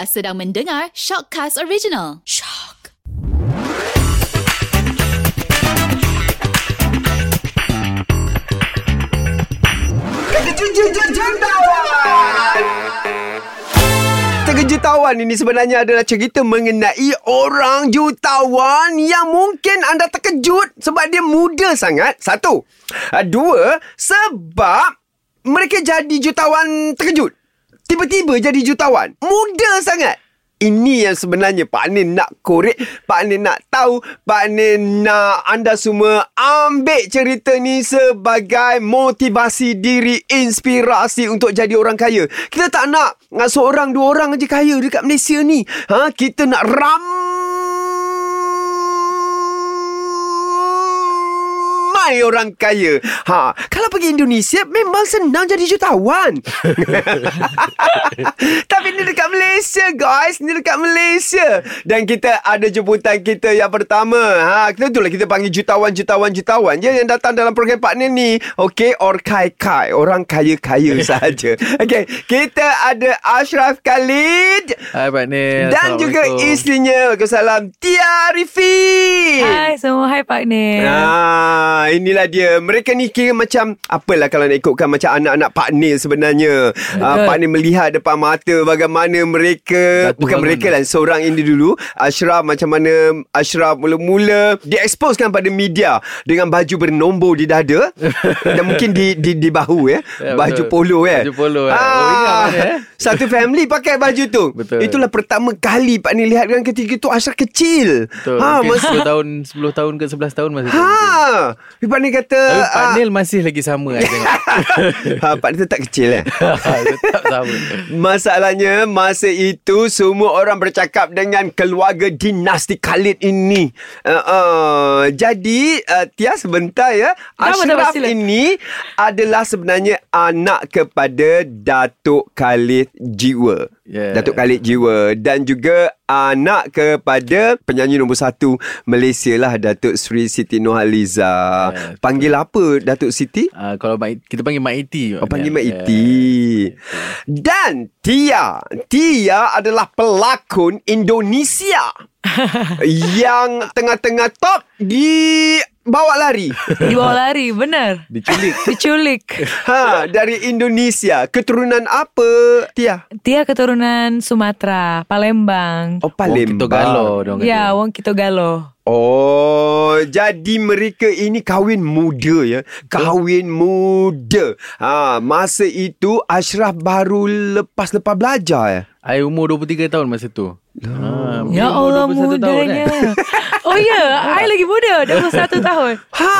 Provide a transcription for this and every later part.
Anda sedang mendengar Shockcast Original. Shock. Terkejut jutawan ini sebenarnya adalah cerita mengenai orang jutawan yang mungkin anda terkejut sebab dia muda sangat. Satu. Dua, sebab mereka jadi jutawan terkejut. Tiba-tiba jadi jutawan. Muda sangat. Ini yang sebenarnya Pak Nin nak korek Pak Nin nak tahu Pak Nin nak anda semua ambil cerita ni sebagai motivasi diri Inspirasi untuk jadi orang kaya Kita tak nak seorang dua orang aja kaya dekat Malaysia ni ha, Kita nak ramai orang kaya. Ha, kalau pergi Indonesia memang senang jadi jutawan. Tapi ni dekat Malaysia guys, ni dekat Malaysia. Dan kita ada jemputan kita yang pertama. Ha, kita tu lah kita panggil jutawan-jutawan jutawan je yang datang dalam program Pak Nin ni. Okey, or kai kai, orang kaya-kaya saja. Okey, kita ada Ashraf Khalid Hai Pak Nil dan juga Assalamualaikum. isterinya. Waalaikumsalam. Tia Arifin. Hai semua, hai partner. Ah, inilah dia. Mereka ni kira macam apalah kalau nak ikutkan macam anak-anak Pak Nil sebenarnya. Ah, Pak Nil melihat depan mata bagaimana mereka Datuk bukan bangun. mereka lah seorang ini dulu Ashraf macam mana Ashraf mula-mula dieksposkan pada media dengan baju bernombor di dada dan mungkin di di di bahu ya. Ya, baju betul. polo ya. Baju polo, eh. Oh, ingat Pak Nil, eh? Satu family pakai baju tu. Betul. Itulah pertama kali Pak Nil lihat dengan ketika itu Ashraf kecil. Betul. Ha, Mungkin masa 10 tahun 10 tahun ke 11 tahun masa tu. Ha. Tapi Nil kata Tapi Pak Nil masih lagi sama I tengok. ha, Pak Nil tetap kecil eh. Tetap sama. Masalahnya masa itu semua orang bercakap dengan keluarga dinasti Khalid ini. Uh, uh, jadi uh, Tia sebentar ya. Dah, Ashraf sila. ini adalah sebenarnya anak kepada Datuk Khalid Jiwa. Yeah. Datuk Khalid Jiwa dan juga anak kepada penyanyi nombor satu Malaysia lah Datuk Sri Siti Nurhaliza. Yeah, Panggil apa Datuk Siti? Ah, kalau Mak, kita panggil Mak Iti. Oh, panggil Mak Iti. Dan Tia. Tia adalah pelakon Indonesia. yang tengah-tengah top di bawa lari. Di bawah lari, benar. Diculik. Diculik. Ha, dari Indonesia. Keturunan apa, Tia? Dia keturunan Sumatera, Palembang. Oh, Palembang. Kita galo dong. ya, wong kita galo. Oh, jadi mereka ini kahwin muda ya. Kahwin muda. Ha, masa itu Ashraf baru lepas-lepas belajar ya. I umur 23 tahun masa tu. Ah, Ya Allah 21 tahun, mudanya. kan? oh ya, I lagi muda, 21 tahun. Ha,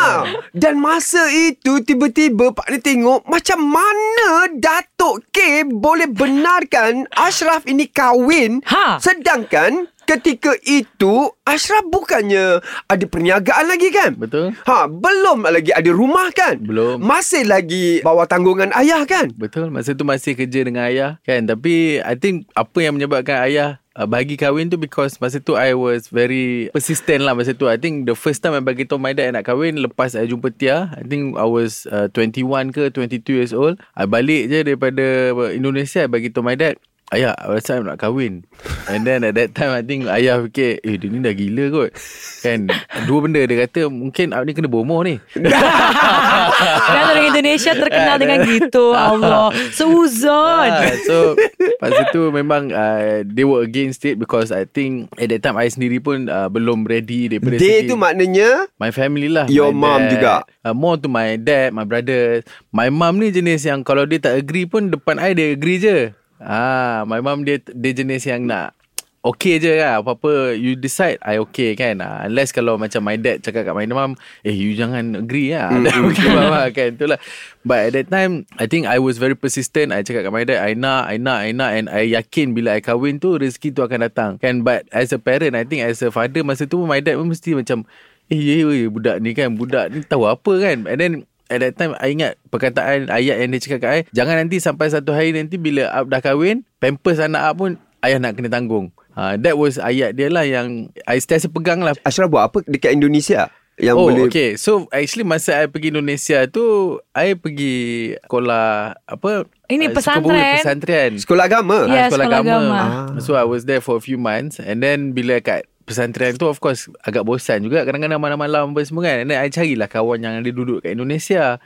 dan masa itu tiba-tiba Pak ni tengok macam mana Datuk K boleh benarkan Ashraf ini kahwin Ha. sedangkan ketika itu Ashraf bukannya ada perniagaan lagi kan? Betul. Ha, belum lagi ada rumah kan? Belum. Masih lagi bawah tanggungan ayah kan? Betul Masa tu masih kerja dengan ayah Kan Tapi I think Apa yang menyebabkan ayah uh, Bagi kahwin tu Because masa tu I was very Persistent lah masa tu. I think the first time I bagi tahu my dad I nak kahwin Lepas I jumpa Tia I think I was uh, 21 ke 22 years old I balik je daripada Indonesia I bagi tahu my dad Ayah, rasa nak kahwin. And then at that time, I think ayah fikir, eh, dia ni dah gila kot. Kan, dua benda dia kata, mungkin awak ni kena bomoh ni. Dan orang Indonesia terkenal dengan gitu. Allah. Seuzon. Ah, so Lepas tu memang uh, They were against it Because I think At that time I sendiri pun uh, Belum ready Daripada Dia segi tu maknanya My family lah Your mom dad, juga? uh, More to my dad My brother My mom ni jenis yang Kalau dia tak agree pun Depan I dia agree je Ah, My mom dia Dia jenis yang nak Okay je lah. Apa-apa You decide I okay kan? Uh, Unless kalau macam My dad cakap kat my mom Eh you jangan agree lah. Mm. okay, mama, kan? Itulah. But at that time I think I was very persistent. I cakap kat my dad I nak I nak I nak. And I yakin Bila I kahwin tu Rezeki tu akan datang. Kan? But as a parent I think as a father Masa tu my dad pun mesti macam Eh ya ya budak ni kan? Budak ni tahu apa kan? And then At that time I ingat Perkataan ayat yang dia cakap kat I Jangan nanti sampai satu hari nanti Bila Ab dah kahwin Pampers anak Ab pun Ayah nak kena tanggung uh, That was ayat dia lah yang I sentiasa pegang lah Ashraf buat apa dekat Indonesia? Yang oh, boleh okay. So, actually masa I pergi Indonesia tu, I pergi sekolah apa? Ini uh, pesantren. Sukabumi pesantren. Sekolah agama Ya, Ah, sekolah sekolah agama. agama. Ah. So I was there for a few months and then bila kat pesantren tu of course agak bosan juga kadang-kadang malam-malam apa semua kan. And then I carilah kawan yang ada duduk kat Indonesia.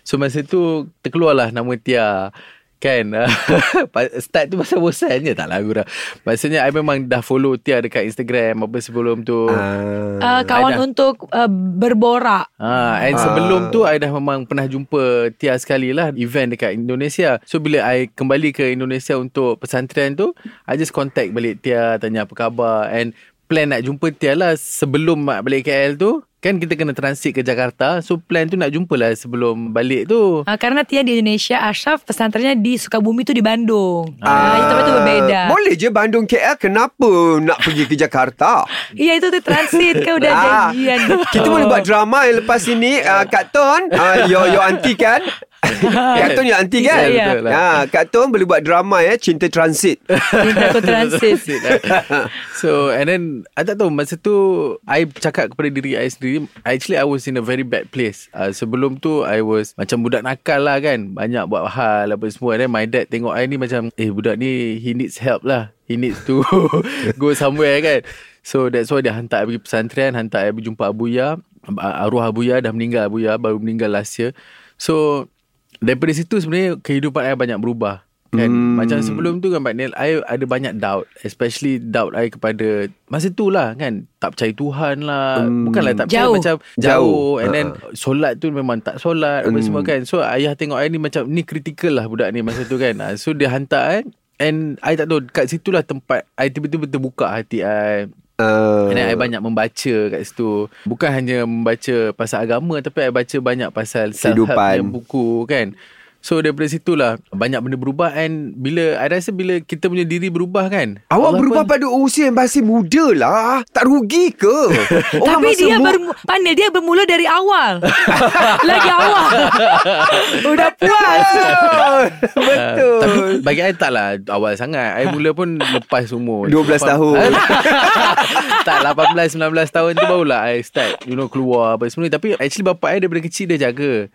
So masa tu terkeluarlah nama Tia. Kan Start tu pasal bosan je Tak lah gurau Maksudnya I memang dah follow Tia dekat Instagram Apa sebelum tu Ah. Uh, kawan dah- untuk uh, berborak. Ha, and Ah. sebelum tu I dah memang pernah jumpa Tia sekali lah event dekat Indonesia. So bila I kembali ke Indonesia untuk pesantren tu, I just contact balik Tia tanya apa khabar and plan nak jumpa Tia lah sebelum mak balik KL tu. Kan kita kena transit ke Jakarta So plan tu nak jumpa lah sebelum balik tu Uh, karena Tia di Indonesia, Ashraf pesantrennya di Sukabumi tu di Bandung. Ah, uh, tempat tu berbeza. Boleh je Bandung KL Kenapa nak pergi ke Jakarta Iya itu tu transit kan udah Ah, janjian. Kita boleh buat drama yang lepas ini uh, Kak Ton uh, Your, your auntie kan Kak Ton your auntie kan? Ya, betul lah. ha, Kak Ton boleh buat drama ya Cinta transit. Cinta aku transit. So and then I tak tahu Masa tu I cakap kepada diri I sendiri Actually I was in a very bad place. Uh, Sebelum tu I was Macam budak nakal lah kan. Banyak buat hal Apa semua. And then my dad tengok I ni macam Eh budak ni He needs help lah. He needs to Go somewhere kan. So that's why dia hantar I pergi pesantren Hantar I pergi jumpa Abuya. Arwah Abuya dah meninggal. Abuya baru meninggal last year. So Daripada situ sebenarnya Kehidupan I banyak berubah Kan hmm. Macam sebelum tu kan Pak Nil I ada banyak doubt Especially doubt I kepada Masa tu lah kan Tak percaya Tuhan lah hmm. Bukanlah tak percaya Jauh. Macam Jauh. jauh And then Ha. Solat tu memang tak solat Apa Hmm. semua kan So ayah tengok I ni macam Ni critical lah budak ni Masa tu kan Ah, So dia hantar I And I tak tahu Kat situ lah tempat I tiba-tiba terbuka hati I uh, then I banyak membaca kat situ Bukan hanya membaca pasal agama Tapi I baca banyak pasal self-help Kehidupan. buku kan So daripada situlah Banyak benda berubah And bila I rasa bila kita punya diri berubah kan Awak Allah berubah pun- pada usia yang masih muda lah Tak rugi ke Tapi masa dia mu- ber, Panil dia bermula dari awal. Lagi awal. Udah puas. Ah, Betul Tapi bagi I tak lah Awal sangat I mula pun lepas umur 12 tahun. Tak 18-19 tahun tu barulah I start You know keluar apa semua ni Tapi actually bapak I daripada kecil dia jaga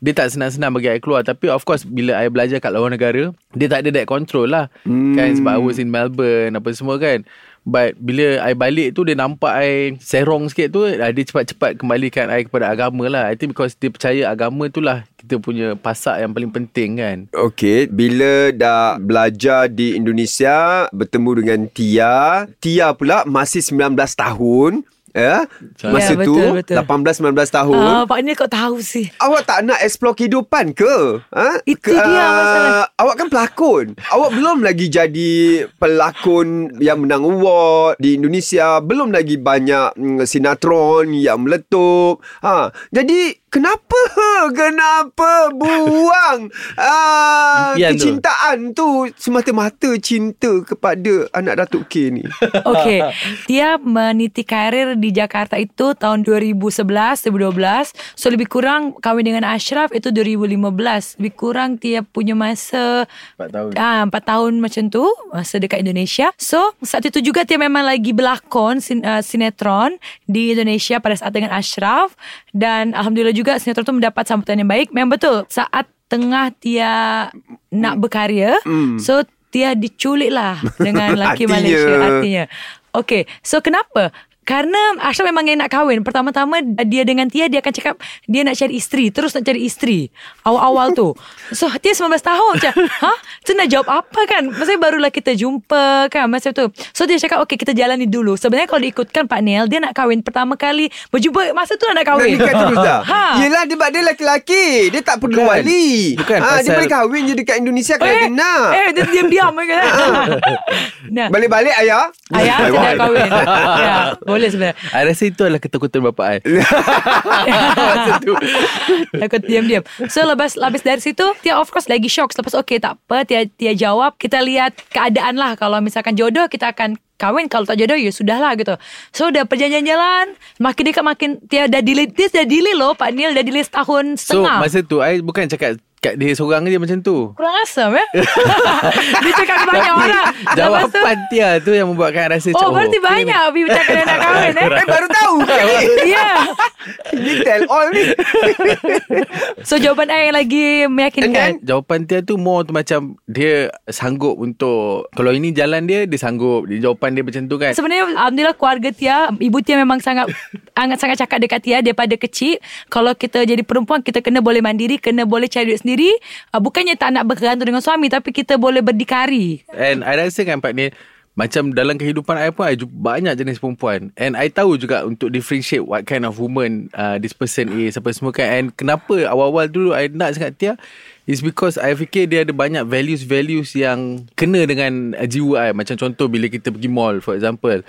dia tak senang-senang bagi I keluar. Tapi of course Bila I belajar kat luar negara Dia tak ada that control lah. Hmm. Kan sebab I was in Melbourne Apa semua kan. But bila I balik tu Dia nampak I Serong sikit tu ah, Dia cepat-cepat kembalikan I kepada agama lah. I think because dia percaya agama tu lah Kita punya pasak yang paling penting kan. Okey, bila dah belajar di Indonesia, bertemu dengan Tia, Tia pula masih 19 tahun. Ya, masa Ya, tu betul, betul. 18-19 tahun. Ah, Pak Nil kau tahu sih. Awak tak nak explore kehidupan ke? Ha? Itu dia masalah. Awak kan pelakon. Awak belum lagi jadi pelakon yang menang award di Indonesia. Belum lagi banyak mm, sinetron yang meletup. Ha, jadi kenapa kenapa buang uh, Impian kecintaan tu. semata-mata cinta kepada anak Datuk K ni? Okey, dia meniti karir di Jakarta itu tahun 2011, 2012. So lebih kurang kahwin dengan Ashraf itu 2015. Lebih kurang dia punya masa 4 tahun. Ah, 4 tahun macam tu masa dekat Indonesia. So saat itu juga dia memang lagi berlakon sin, uh, sinetron di Indonesia pada saat dengan Ashraf dan alhamdulillah juga sinetron tu mendapat sambutan yang baik. Memang betul saat tengah dia nak berkarya. Hmm. So dia diculik lah dengan lelaki Hatinya. Malaysia artinya. Okay, so kenapa? Karena Ashraf memang yang nak kahwin. Pertama-tama dia dengan Tia Dia akan cakap Dia nak cari isteri Terus nak cari isteri. Awal-awal tu. So Tia 19 tahun. Macam Ha? Tu nak jawab apa kan? Maksudnya barulah kita jumpa kan Masa tu. So dia cakap Okay kita jalani dulu. Sebenarnya kalau diikutkan Pak Niel Dia nak kahwin Pertama kali. Berjumpa Masa tu lah nak Nak kahwin nikah terus dah? Ha. Yelah dia, dia lelaki Dia tak perlu Bukan. wali. Bukan, ha, Dia pasal- boleh kahwin je dekat Indonesia Kalau Eh, dia nak. eh dia diam-diam kan. Nah. Balik-balik ayah. Ayah saya dah kahwin. Ya, Boleh sebenarnya. I rasa itu adalah ketakutan bapak I. Masa tu Takut diam-diam. So lepas Habis dari situ Tia of course lagi shock. Lepas okay tak apa Tia, Tia jawab. Kita lihat keadaan lah. Kalau misalkan jodoh Kita akan kahwin. Kalau tak jodoh Ya sudah lah gitu. So udah perjanjian jalan Makin dekat makin Tia dah delay Dia dah delay loh Pak Neil. Dah delay setahun So setengah. masa tu I bukan cakap kat dia seorang je macam tu. Kurang asam eh? Dia cakap ke banyak orang. Tu- Jawapan Tia tu yang membuatkan rasa Oh macam, berarti banyak Abi bercakap dengan nak kahwin eh Eh? baru tahu. Ya. Ni tell all ni So jawapan I yang lagi meyakinkan? Jawapan Tia tu more tu macam Dia sanggup untuk Kalau ini jalan dia Dia sanggup. Dia, Jawapan dia macam tu kan. Sebenarnya Alhamdulillah keluarga Tia Ibu Tia memang sangat sangat sangat cakap dekat Tia Daripada kecil. Kalau kita jadi perempuan Kita kena boleh mandiri Kena boleh cari duit sendiri uh, Bukannya tak nak bergantung dengan suami Tapi kita boleh berdikari. And I rasa kan Pak ni macam dalam kehidupan I pun I jumpa banyak jenis perempuan. And I tahu juga Untuk differentiate What kind of woman uh, This person is Apa semua kan. And kenapa awal-awal dulu I nak sangat Tia Is because I fikir dia ada banyak values-values Yang kena dengan uh, jiwa I. Macam contoh bila kita pergi mall For example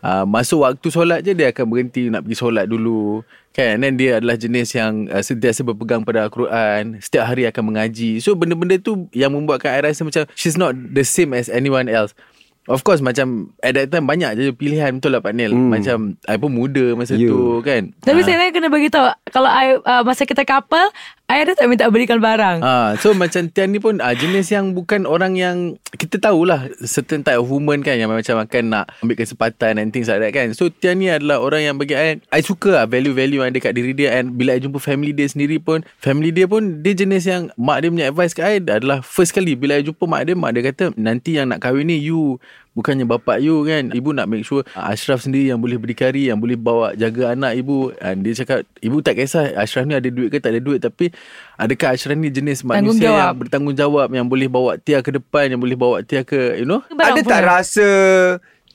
uh, Masuk waktu solat je Dia akan berhenti Nak pergi solat dulu. Kan? And then dia adalah jenis yang uh, Sentiasa berpegang pada Al-Quran Setiap hari akan mengaji. So benda-benda tu Yang membuatkan I rasa macam She's not the same as anyone else. Of course macam At that time banyak je pilihan. Betul lah Pak Nil hmm. Macam I pun muda masa Ya. tu kan? Tapi Ah. saya kena beritahu Kalau I uh, Masa kita couple I ada tak minta belikan barang Ah, so macam Tian ni pun ah, jenis yang bukan orang yang kita tahulah certain type of woman kan yang macam akan nak ambil kesempatan and things like that kan. So Tian ni adalah orang yang bagi I, I suka lah value-value yang ada kat diri dia and bila I jumpa family dia sendiri pun family dia pun dia jenis yang mak dia punya advice kat I adalah first kali bila I jumpa mak dia mak dia kata nanti yang nak kahwin ni you Bukannya bapak you kan Ibu nak make sure Ashraf sendiri yang boleh berdikari Yang boleh bawa jaga anak ibu. And dia cakap Ibu tak kisah Ashraf ni ada duit ke tak ada duit Tapi Adakah Ashraf ni jenis manusia yang bertanggungjawab Yang boleh bawa Tia ke depan Yang boleh bawa Tia ke You know? Barang Ada tak rasa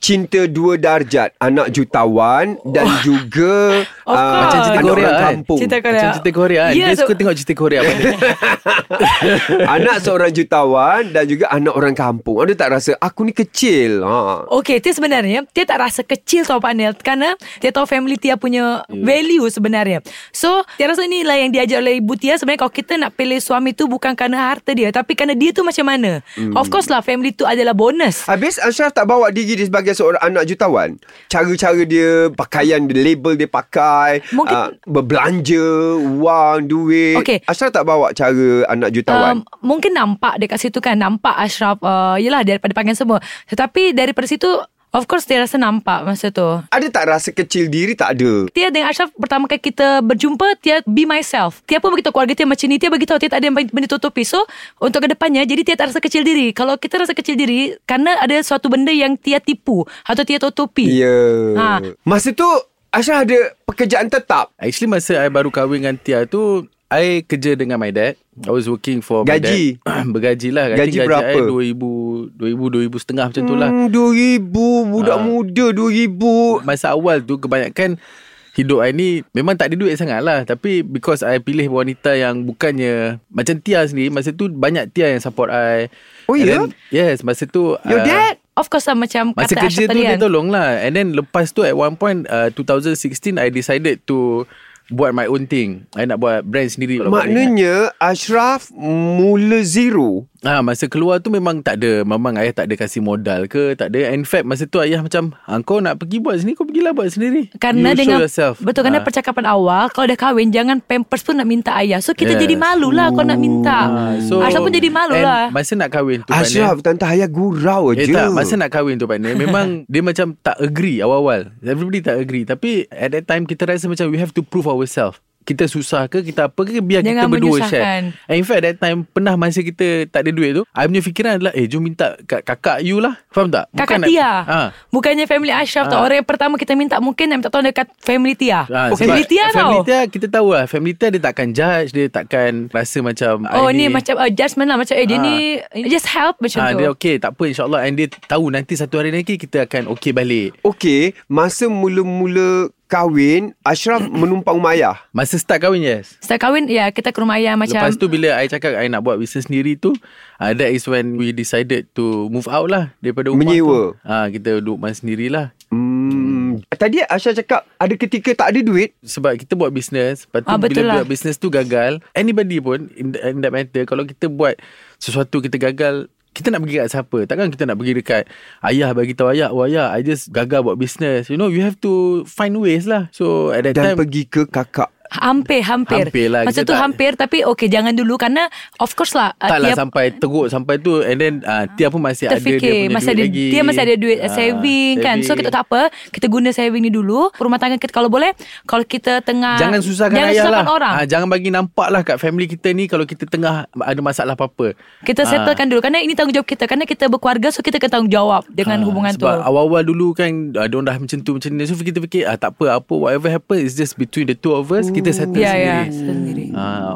cinta dua darjat anak jutawan dan juga Of ah, course. Macam cerita anak Korea orang kan kampung. Cerita Korea. Macam cerita Korea kan Ya, Dia so- suka tengok cerita Korea anak seorang jutawan dan juga anak orang kampung. Ada tak rasa aku ni kecil? Ha. Okay, Tia sebenarnya Tia tak rasa kecil tau Pak Nel Kerana Tia tahu family Tia punya value sebenarnya So, Tia rasa inilah yang diajar oleh ibu Tia Sebenarnya kalau kita nak pilih suami tu Bukan kerana harta dia Tapi kerana dia tu macam mana Of course lah, family tu adalah bonus Habis Ashraf tak bawa diri dia sebagai seorang anak jutawan? Cara-cara dia, pakaian dia, label dia pakai, Mungkin- ah, berbelanja, wang, duit. Okey. Ashraf tak bawa cara anak jutawan? Um, mungkin nampak dekat situ kan Nampak Ashraf uh, Yelah daripada pakaian semua Tetapi daripada situ Of course dia rasa nampak masa tu Ada tak rasa kecil diri? Tak ada. Tia dengan Ashraf pertama kali kita berjumpa Tia be myself Tia pun beritahu keluarga Tia macam ni Tia beritahu Tia tak ada yang benda tutupi So untuk kedepannya Jadi Tia tak rasa kecil diri Kalau kita rasa kecil diri Kerana ada suatu benda yang Tia tipu Atau Tia tutupi Ya. Ha. Masa tu Ashraf ada pekerjaan tetap. Actually masa I baru kahwin dengan Tia tu I kerja dengan my dad I was working for Gaji? my dad Bergaji lah Gaji gaji berapa? I 2000 2000 2000 setengah macam tu lah Hmm, 2000 budak Ah. muda 2000. Masa awal tu kebanyakan Hidup I ni Memang tak ada duit sangat lah Tapi because I pilih wanita yang Bukannya Macam Tia sendiri Masa tu banyak Tia yang support I Oh, ya? then, Yes masa tu Your uh, dad? Of course lah macam Masa kata kerja Ashraf tu dia tolong lah And then lepas tu at one point uh, 2016 I decided to Buat my own thing I nak buat brand sendiri. Maknanya Ashraf mula zero. Ah masa keluar tu memang tak ada memang ayah tak ada kasih modal ke tak ada. In fact masa tu ayah macam ah, kau nak pergi buat sini kau pergilah buat sendiri. Kerana you dengan show yourself. Betul kerana Ah. percakapan awal Kalau dah kahwin Jangan pampers pun nak minta ayah. So kita Yes. jadi malu lah Kalau nak minta. Ah, so Ashraf pun jadi malu and lah. Masa nak kahwin tu Ashraf tante ayah gurau Eh je. tak Masa nak kahwin tu partner Memang dia macam tak agree awal-awal. Everybody tak agree. Tapi at that time Kita rasa macam We have to prove ourselves kita susah ke Kita apa ke Biar Jangan kita berdua menyusahkan. share And in fact that time Pernah masa kita Tak ada duit tu I punya fikiran adalah Eh jom minta kat kakak you lah. Faham tak? Kakak nak- Tia. Ah. Bukannya family Ashraf tau. Ah. Orang yang pertama kita minta Mungkin yang minta tolong dekat family Tia. Ah, oh, Family Tia Family tau Tia kita tahu lah Family Tia dia takkan judge Dia takkan rasa macam Oh I ni macam uh, Judgement lah. Macam eh dia Ah. ni Just help macam ah, tu. Dia okay tak apa insyaAllah. And dia tahu nanti satu hari lagi Kita akan okay balik. Okey, masa mula-mula kahwin, Ashraf menumpang rumah ayah. Masa start kahwin yes Setelah kahwin Ya kita ke rumah ayah macam Lepas tu bila I cakap I nak buat bisnes sendiri tu uh, That is when we decided to move out lah Daripada rumah Menyewa. tu uh, Kita duduk rumah sendirilah Hmm. Tadi Ashraf cakap ada ketika tak ada duit. sebab kita buat bisnes Lepas tu Ah, bila lah. buat bisnes tu gagal Anybody pun in, in that matter Kalau kita buat sesuatu kita gagal kita nak pergi kat siapa? Takkan kita nak pergi dekat Ayah bagi tahu ayah Oh ayah I just gagal buat bisnes You know you have to Find ways lah. So at that Dan time pergi ke kakak Hampir, hampir. Hampir lah, Masa tu tak- hampir tapi okay jangan dulu karena of course lah. uh, Taklah tiap- sampai teruk sampai tu and then uh, Tia pun masih ada dia terfikir punya masih duit ada lagi. dia masih ada duit uh, saving kan so kita tak apa kita guna saving ni dulu rumah tangga kita kalau boleh kalau kita tengah Jangan susahkan jangan ayah susahkan lah orang Ah, Jangan bagi nampak lah Kat family kita ni Kalau kita tengah Ada masalah apa-apa kita Ah. settlekan dulu Kerana ini tanggungjawab kita Kerana kita berkeluarga So kita kena tanggungjawab Dengan Ah, hubungan tu Sebab awal-awal dulu kan uh, Diorang dah macam tu Macam ni So kita fikir ah, Tak apa apa Whatever happen Is just between the two of us Kita settle Ya sendiri ya Sendiri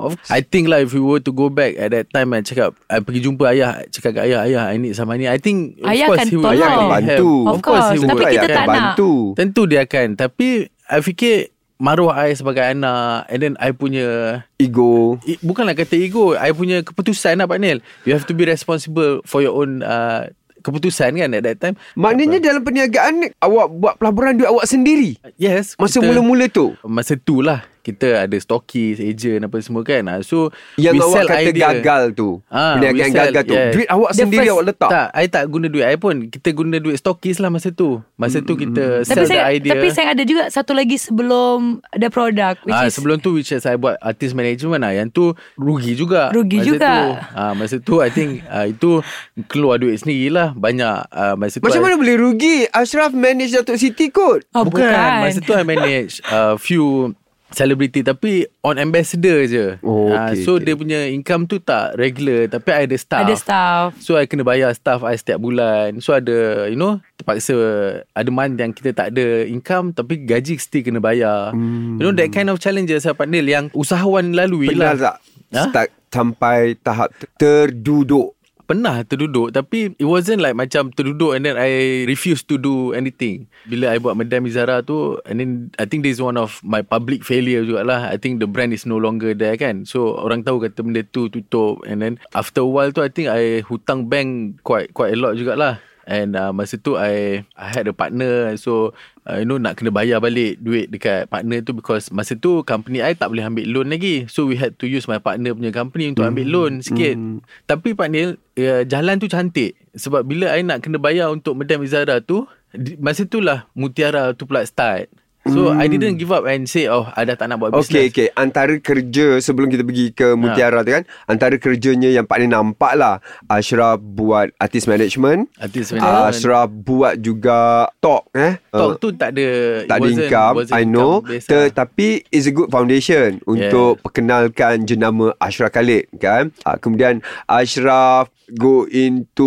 of, I think lah if we were to go back at that time I cakap I pergi jumpa ayah cakap kat ayah ayah I need some money I think of Ayah course akan he tolong. Ayah akan bantu. Of course. he Tapi kita tak akan nak. bantu. Tentu dia akan Tapi I fikir Maruah I sebagai anak And then I punya Ego. i- Bukanlah kata ego I punya keputusan lah Pak Nil You have to be responsible For your own uh, Keputusan kan At that time Maknanya dalam perniagaan ni, awak buat pelaburan duit awak sendiri. Yes Masa kita- mula-mula tu. Masa tu lah Kita ada stokis Agent apa semua kan Ah, So Yang we awak sell kata idea. gagal tu. Perniagaan we sell, gagal tu. yes. Duit awak The sendiri first- awak letak. Tak, I tak guna duit I pun. Kita guna duit stokis lah masa tu. Masa tu kita tapi sell saya, the idea. tapi saya ada juga satu lagi sebelum ada produk which Ah, is sebelum tu which is saya buat artist management lah. Yang tu rugi juga. Rugi masa juga. Tu. Ah, masa tu I think ah, itu keluar duit sendiri lah. Banyak. Ah, masa tu Macam I, mana boleh rugi? Ashraf manage Datuk Siti kot. oh, bukan. bukan. Masa tu I manage uh, few celebrity tapi on ambassador je. Oh, Ah, okay, so okay. dia punya income tu tak regular tapi I ada staff. ada staff So I kena bayar staff I setiap bulan So ada You know Terpaksa Ada month yang kita tak ada income Tapi gaji still kena bayar Hmm. You know that kind of challenges Saya Nil Yang usahawan lalui Pernah lah tak Ha? start sampai tahap terduduk? Pernah terduduk Tapi it wasn't like Macam terduduk And then I refuse to do anything. Bila I buat Madame Izara tu And then I think this is one of My public failure jugalah. I think the brand is no longer there kan. So orang tahu kata benda tu tutup And then After a while tu I think I hutang bank Quite quite a lot jugalah And uh, masa tu I I had a partner. So uh, You know nak kena bayar balik Duit dekat partner tu Because masa tu Company I tak boleh ambil loan lagi. So we had to use My partner punya company Untuk ambil loan sikit. Tapi Pak Nil ya, Jalan tu cantik. Sebab bila I nak kena bayar Untuk Madame Izara tu di- Masa tu lah Mutiara tu pula start So I didn't give up And say Oh I dah tak nak buat business. okey antara kerja sebelum kita pergi ke Ha. Mutiara tu kan antara kerjanya yang Pak Ni nampak lah Ashraf buat artist management. Artist management. Ashraf buat juga talk eh? Talk Uh, tu tak ada tak ada income wasn't I know. income ter, lah. tapi is a good foundation untuk perkenalkan jenama Ashraf Khalid kan? Uh, kemudian Ashraf go into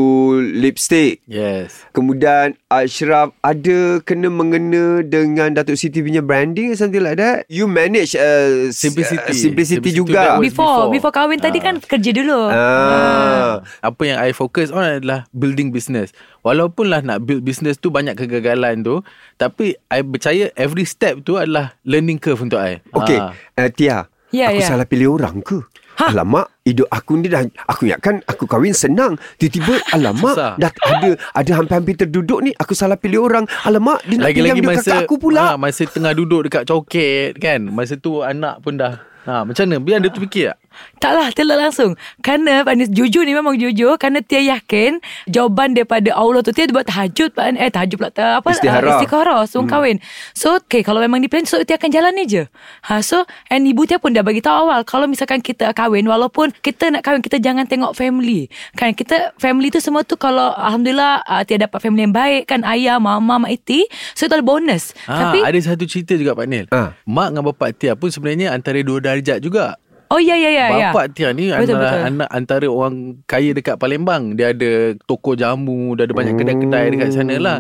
lipstick. Yes. Kemudian Ashraf ada kena mengena dengan Datuk Siti punya branding or something like that. You manage uh, Simplicity. uh, simplicity, Simplicity juga. before, before. before kahwin tadi Ah. kan kerja dulu Ah. Apa yang I fokus on adalah building business. Walaupun lah nak build business tu banyak kegagalan tu, tapi I percaya every step tu adalah learning curve untuk I. Okay, Ah. uh, Tia. Ya, aku ya. salah pilih orang ke? Ha? Alamak, hidup aku ni dah aku ingatkan aku kahwin senang. Tiba-tiba alamak Susah. dah ada ada hampir-hampir terduduk ni. Aku salah pilih orang. Alamak, dia nak Lagi-lagi duit masa kakak aku pula. Ha, masa tengah duduk dekat coket kan. Masa tu anak pun dah Ha, macam mana? Biar dia tu fikir tak? Taklah telak langsung Kerana Pak Nis jujur ni memang jujur Kerana Tia yakin Jawaban daripada Allah tu Tia buat tahajud Pak Eh tahajud pula ta- apa, Istihara. uh, Istikharah Sebelum hmm. kahwin So okay Kalau memang diplan So Tia akan jalan ni je ha, So And ibu Tia pun dah bagi tahu awal Kalau misalkan kita kahwin Walaupun kita nak kahwin Kita jangan tengok family Kan kita Family tu semua tu Kalau Alhamdulillah uh, Tia dapat family yang baik Kan ayah Mama Mak Iti So itu adalah bonus Ha, Tapi ada satu cerita juga Pak Nil. Ah. Mak dengan bapak Tia pun sebenarnya antara dua darjat juga. Oh ya ya ya ya. Bapak Tia ni Betul, adalah betul. anak antara orang kaya dekat Palembang. Dia ada toko jamu, dia ada banyak kedai-kedai dekat sana lah.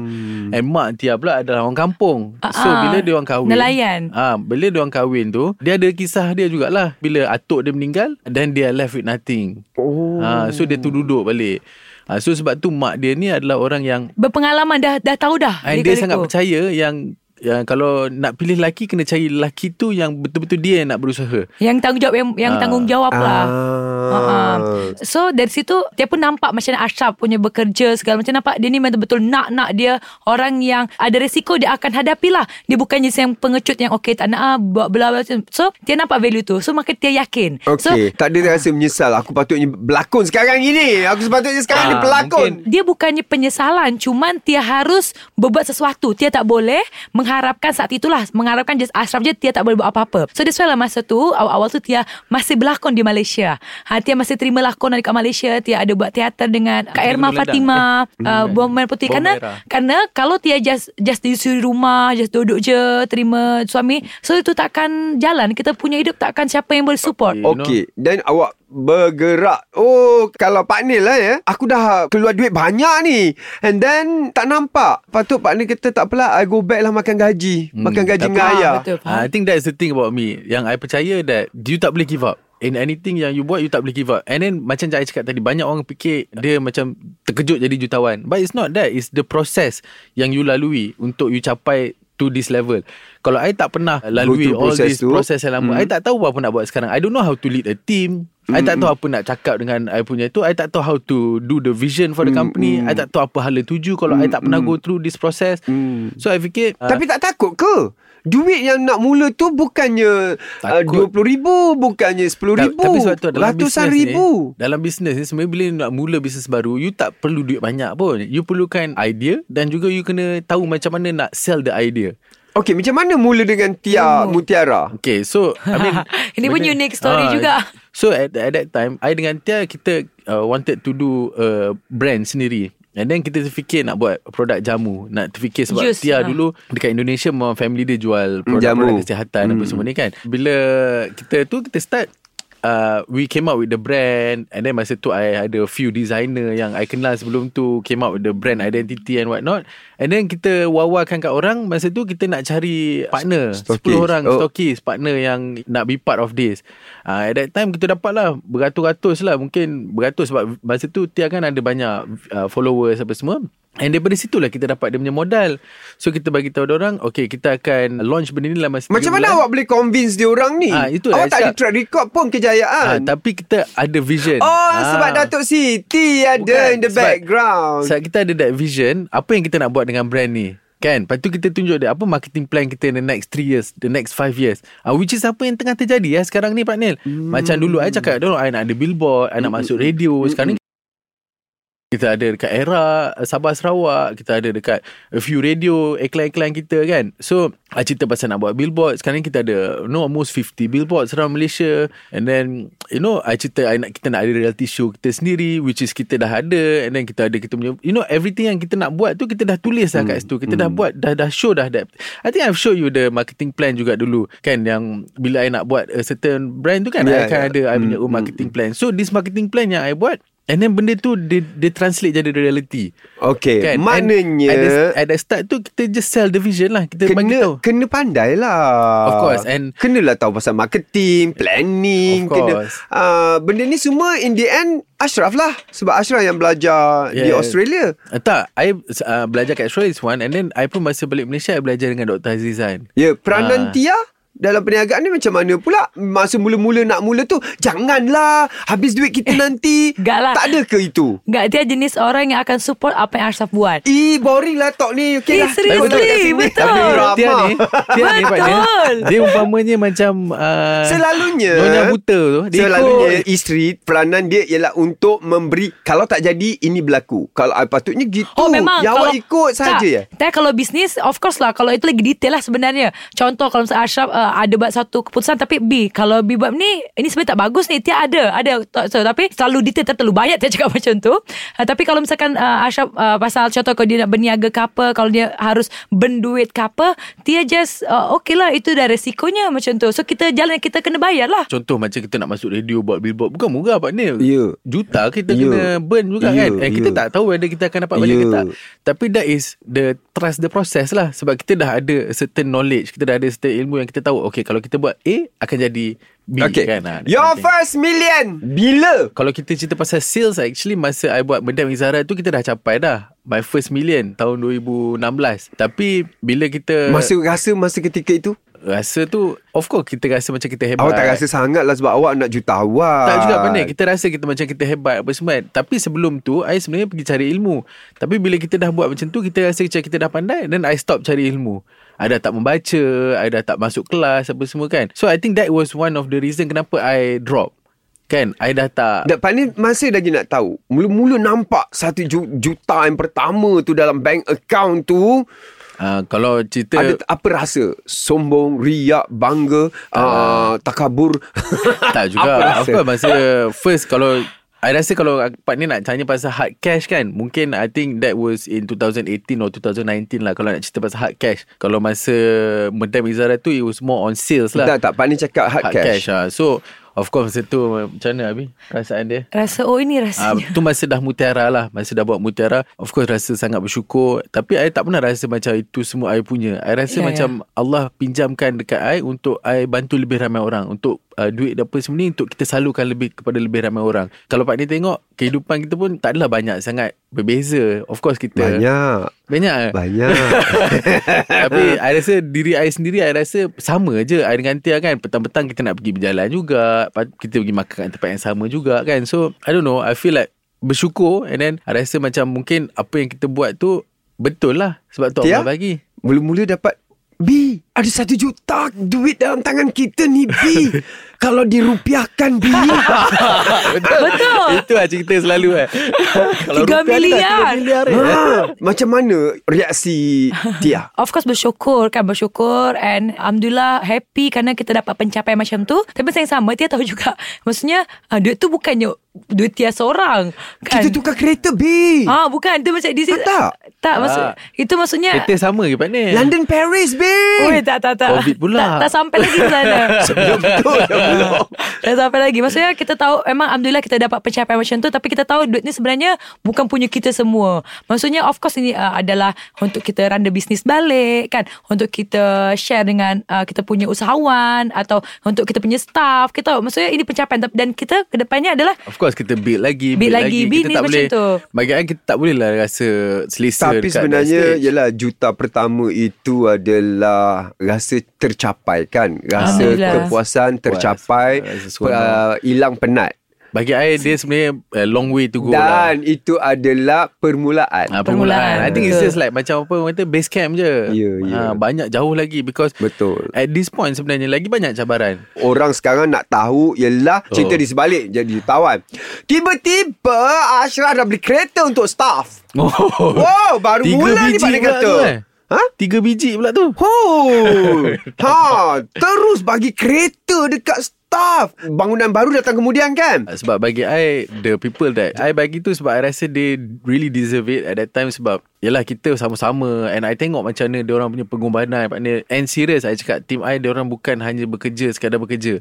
And mak Tia pula adalah orang kampung. Ah, so ah. bila dia orang kahwin. Nelayan. Ah, bila dia orang kahwin tu, dia ada kisah dia jugalah. Bila atuk dia meninggal, then dia left with nothing. Oh. Ah, so dia tu duduk balik. Ah, so sebab tu mak dia ni adalah orang yang Berpengalaman dah dah tahu dah. And dia sangat percaya yang yang kalau nak pilih lelaki kena cari lelaki tu yang betul-betul dia yang nak berusaha. Yang tanggungjawab yang, yang Ah. tanggungjawab lah. Ah. Uh-uh. So dari situ dia pun nampak macam Ashraf punya bekerja segala macam nampak dia ni betul-betul nak-nak dia orang yang ada resiko dia akan hadapi lah. Dia bukannya yang pengecut yang okey tak nak ah, buat bela bela. So dia nampak value tu. So maka dia yakin. So Okey, tak ada rasa menyesal. Aku patutnya berlakon sekarang ini. Aku sepatutnya sekarang Ah, ni pelakon. mungkin- dia bukannya penyesalan Cuman Tia harus Berbuat sesuatu Tia tak boleh mengharapkan saat itulah mengharapkan just Ashraf je Tia tak boleh buat apa-apa. So that's why lah masa tu awal-awal tu Tia masih berlakon di Malaysia. Ha, Tia masih terima lakon dekat Malaysia. Tia ada buat teater dengan Kak Irma. Fatimah, uh, Bom Merah Putih. Bom Karena Merah. karena kalau Tia just just di suri rumah, just duduk je terima suami, so itu takkan jalan. Kita punya hidup takkan siapa yang boleh support. Okay. You know? Okey, dan awak bergerak. Oh, kalau Pak Nil lah ya. Aku dah keluar duit banyak ni. And then tak nampak. Lepas tu Pak Nil kata tak apalah, I go back lah makan gaji. Hmm, makan gaji dengan Ah, ayah. betul. I think that's the thing about me. Yang I percaya that you tak boleh give up. In anything yang you buat, you tak boleh give up. And then macam I cakap tadi, banyak orang fikir dia macam terkejut jadi jutawan. But it's not that. It's the process yang you lalui untuk you capai to this level. Kalau I tak pernah lalui all this tu. process yang lama, Hmm. I tak tahu apa nak buat sekarang. I don't know how to lead a team. I tak tahu apa nak cakap dengan I punya tu. I tak tahu how to do the vision for the company. I tak tahu apa hala tuju kalau I tak pernah go through this process. So I fikir uh, Tapi tak takut ke? Duit yang nak mula tu bukannya uh, Takut. RM20,000, bukannya RM10,000. Ta- Tapi sebab tu dalam Ratusan ribu. Ni, dalam bisnes ni sebenarnya bila nak mula bisnes baru, you tak perlu duit banyak pun. You perlukan idea dan juga you kena tahu macam mana nak sell the idea. Okey, macam mana mula dengan Tia Mutiara? Okay, so I mean Ini pun unique story Ah, juga. So at, at that time, I dengan Tia kita uh, wanted to do a brand sendiri. And then kita terfikir nak buat produk jamu. Nak terfikir sebab Jus, Tia ah. dulu dekat Indonesia memang family dia jual Hmm, produk-produk kesihatan apa semua ni kan. Bila kita tu kita start Uh, we came out with the brand and then masa tu I ada a few designer yang I kenal sebelum tu came out with the brand identity and what not and then kita wawarkan kat orang masa tu kita nak cari partner Stockist. 10 orang Oh. stockist partner yang nak be part of this uh, at that time kita dapat lah beratus-ratus lah mungkin beratus sebab masa tu Tia kan ada banyak uh, followers apa semua And daripada situ lah kita dapat dia punya modal. So kita bagi tahu orang, okay kita akan launch benda ni dalam masa Macam mana bulan. awak boleh convince dia orang ni? Ah, itu awak tak ada track record pun kejayaan. tapi kita ada vision. Oh, Ah. sebab Datuk Siti ada Bukan, in the sebab- background. Sebab kita ada that vision, apa yang kita nak buat dengan brand ni? Kan? Lepas tu kita tunjuk dia apa marketing plan kita in the next 3 years, the next 5 years. Uh, which is apa yang tengah terjadi ya sekarang ni Pak Nil. Hmm. Macam dulu I cakap dulu I nak ada billboard, I nak masuk radio. Sekarang ni kita ada dekat era Sabah Sarawak, kita ada dekat a few radio iklan-iklan kita kan. So, I cerita pasal nak buat billboard. Sekarang kita ada you know, almost 50 billboards around Malaysia. And then, you know, I cerita I nak, kita nak ada reality show kita sendiri which is kita dah ada and then kita ada kita punya you know everything yang kita nak buat tu kita dah tulis dah kat situ. Kita dah buat dah dah show dah that. I think I've show you the marketing plan juga dulu kan yang bila I nak buat a certain brand tu kan Yeah, I akan yeah. ada I punya own marketing plan. So this marketing plan yang I buat And then benda tu dia, dia translate jadi reality. Okey, Kan? maknanya And at the, at the start tu kita just sell the vision lah. Kita bagi kena tahu. kena pandai lah. Of course, and- kenalah tahu pasal marketing, planning, Of kena course. uh, benda ni semua in the end Ashraf lah sebab Ashraf yang belajar di Yeah. Australia. Uh, tak, I uh, belajar kat Australia is one and then I pun masa balik Malaysia I belajar dengan Dr. Azizan. Ya, peranan Ah. Tia dalam perniagaan ni macam mana pula? Masa mula-mula nak mula tu, janganlah habis duit kita nanti. Enggak lah. Tak ada ke itu? Enggak, dia jenis orang yang akan support apa yang Ashraf buat. Eh, boring lah talk ni. Okay Eh, lah. seriously, kat sini. betul. Tapi drama. Tia ni, Tia ni Betul. Dia umpamanya macam uh, Selalunya Nyonya buta tu dia Selalunya ikut, isteri Peranan dia ialah untuk memberi Kalau tak jadi Ini berlaku Kalau ah, patutnya gitu Oh memang Yang awak ikut saja tak, ya Tak kalau bisnes Of course lah Kalau itu lagi detail lah sebenarnya Contoh kalau misalnya Ashraf uh, Ada buat satu keputusan Tapi B Kalau B buat ni Ini sebenarnya tak bagus ni Tia ada Ada so, Tapi selalu detail Terlalu banyak Tia cakap macam tu uh, Tapi kalau misalkan uh, Ashraf uh, Pasal contoh Kalau dia nak berniaga ke apa Kalau dia harus Berduit ke apa Tia just uh, Okay lah Itu dah resikonya Macam tu So kita jalan Kita kena bayar lah Contoh macam kita nak masuk radio buat billboard bukan murah Pak Nil. Ya. Juta kita Ya. kena burn juga Ya, kan. And kita ya. tak tahu whether kita akan dapat balik Ya. ke tak. Tapi that is the trust the process lah sebab kita dah ada certain knowledge, kita dah ada certain ilmu yang kita tahu okay kalau kita buat A akan jadi B Okay kan. Ha, that Your thing. first million Bila kalau kita cerita pasal sales actually masa I buat Medam Izara tu kita dah capai dah my first million tahun 2016. Tapi bila kita Masa rasa Masa ketika itu rasa tu of course kita rasa macam kita hebat. Awak tak rasa sangat lah Sebab awak nak jutawan Tak juga pandai Kita rasa kita macam kita hebat apa semua kan. Tapi sebelum tu I sebenarnya pergi cari ilmu Tapi bila kita dah buat macam tu Kita rasa macam kita dah pandai Then I stop cari ilmu I dah tak membaca I dah tak masuk kelas Apa semua kan. So I think that was one of the reason Kenapa I drop. Kan? I dah tak Dan Pak ni masih lagi nak tahu. Mula-mula nampak Satu ju- juta yang pertama tu Dalam bank account tu. Uh, Kalau cerita Ada apa rasa? Sombong, riak, bangga, uh, takabur. Tak juga. Apa rasa? Apa masa First kalau I rasa kalau part ni nak tanya pasal hard cash kan Mungkin I think that was in 2018 or 2019 lah Kalau nak cerita pasal hard cash. Kalau masa Madam Izara tu It was more on sales lah. Tak, tak. Pak ni cakap hard, Hard cash. cash, lah So Of course masa tu Macam mana Abi? Perasaan dia? Rasa oh ini rasanya. tu masa dah mutiara lah. Masa dah buat mutiara Of course rasa sangat bersyukur. Tapi I tak pernah rasa macam Itu semua I punya. I rasa Ya, macam Allah pinjamkan dekat I Untuk I bantu lebih ramai orang Untuk uh, duit dan apa semua ni Untuk kita salurkan lebih Kepada lebih ramai orang Kalau Pak ni tengok Kehidupan kita pun Tak adalah banyak sangat Berbeza Of course kita Banyak. Banyak? Banyak. Tapi I rasa diri I sendiri I rasa sama je I dengan Tia kan Petang-petang kita nak pergi berjalan juga Kita pergi makan kat tempat yang sama juga kan So I don't know I feel like Bersyukur And then I rasa macam mungkin Apa yang kita buat tu Betul lah Sebab tu Tia? Allah bagi Mula-mula dapat B ada satu juta duit dalam tangan kita ni B Kalau dirupiahkan B Betul. Itu lah cerita selalu eh Kalau Tiga rupiah ni dah miliar. tiga miliar eh. ha, Macam mana reaksi Tia Of course bersyukur kan Bersyukur And Alhamdulillah happy Kerana kita dapat pencapaian macam tu Tapi yang sama Tia tahu juga Maksudnya uh, Duit tu bukannya Duit Tia seorang kan? Kita tukar kereta B Ah bukan Itu macam di Ah, tak. Tak maksud Ah. Itu maksudnya Kita sama ke London Paris B Oh tak tak tak Covid pula. tak, tak sampai lagi ke sana Sebelum tu sebelum. Tak sampai lagi Maksudnya kita tahu Memang Alhamdulillah kita dapat pencapaian macam tu Tapi kita tahu duit ni sebenarnya Bukan punya kita semua Maksudnya of course ini uh, adalah Untuk kita run the business balik kan Untuk kita share dengan uh, Kita punya usahawan Atau untuk kita punya staff Kita tahu Maksudnya ini pencapaian Dan kita kedepannya adalah Of course kita build lagi Build lagi, Kita business tak macam boleh tu. Bagi I kita tak boleh lah Rasa selesa Tapi sebenarnya. Yalah juta pertama itu adalah Rasa tercapai kan Rasa Alhamdulillah. kepuasan tercapai uh, Hilang penat Bagi I dia sebenarnya a long way to go lah. Dan itu adalah permulaan Ha, Permulaan. permulaan. I think it's just like macam apa orang kata base camp je. Ya, ya. Ha, banyak jauh lagi because Betul. at this point sebenarnya lagi banyak cabaran. Orang sekarang nak tahu Ialah Oh. cerita di sebalik Jadi tawan Tiba-tiba Ashraf dah beli kereta untuk staff Oh. Wow Baru mula ni Pak pula kata tu, eh? Ha? Tiga biji pula tu. Oh, ha, terus bagi kereta dekat staff. Bangunan baru datang kemudian kan? Sebab bagi I The people that I bagi tu Sebab I rasa They really deserve it At that time Sebab Yelah kita sama-sama And I tengok macam mana Dia orang punya pengorbanan And serious I cakap Team I Dia orang bukan hanya bekerja Sekadar bekerja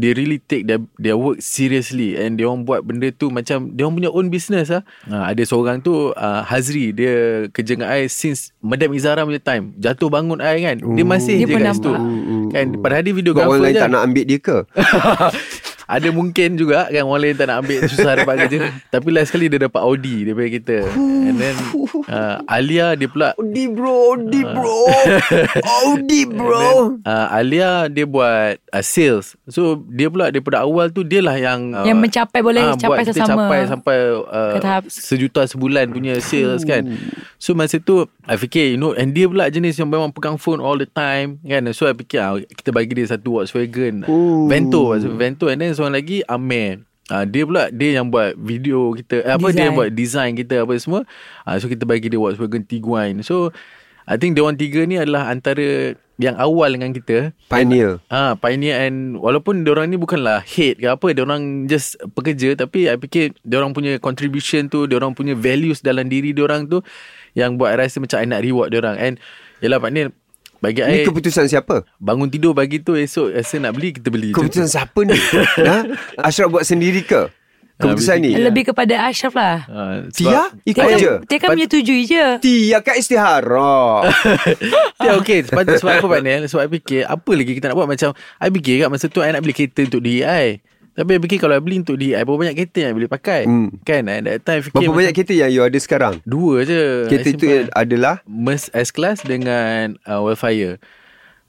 They really take their, their work seriously And dia orang buat benda tu Macam Dia orang punya own business lah ha, Ada seorang tu uh, Hazri Dia kerja dengan I Since Madam Izara punya time. Jatuh bangun I kan Dia masih Dia je kat situ. Nampak. Kan Padahal dia videographer orang lain je tak nak ambil dia ke? ada mungkin juga kan orang lain tak nak ambil susah dapat kerja. Tapi last kali dia dapat Audi daripada kita. And then uh, Alia dia pula Audi bro, Audi bro. Audi bro. uh, Alia dia buat uh, sales. So dia pula daripada awal tu dia lah yang uh, Yang mencapai boleh ah, capai buat kita sesama. capai sampai uh, Ke tahap- sejuta sebulan punya sales kan. So masa tu I fikir you know and dia pula jenis yang memang pegang phone all the time kan. So I fikir ah, kita bagi dia satu Volkswagen Ooh. Vento Vento and then seorang lagi Amer Uh, dia pula dia yang buat video kita eh, apa dia Design. yang buat design kita apa semua uh, so kita bagi dia Volkswagen Tiguan so I think dia orang tiga ni adalah antara yang awal dengan kita Pioneer. Ah, pioneer and walaupun dia orang ni bukanlah head ke apa, dia orang just pekerja tapi I fikir dia orang punya contribution tu, dia orang punya values dalam diri dia orang tu yang buat I rasa macam I nak reward dia orang. And yalah Pak Nil bagi Ni I keputusan siapa? bangun tidur pagi tu esok rasa nak beli kita beli. Keputusan siapa ni? ha? Ashraf buat sendiri ke? Keputusan ni? Ya. Lebih kepada Ashraf lah Ah, Tia? sebab Ikut Dia kan, je? dia kan menyetujui je Tia kat istihara. Ya okey sebab, sebab apa Pak Nil Sebab I fikir Apa lagi kita nak buat Macam I fikir kat masa tu I nak beli kereta untuk diri I Tapi fikir kalau I beli untuk diri I Berapa banyak kereta yang I boleh pakai Hmm. Kan At that time fikir Berapa banyak kereta yang you ada sekarang? Dua je Kereta itu adalah Merc S-Class dengan uh, Wildfire.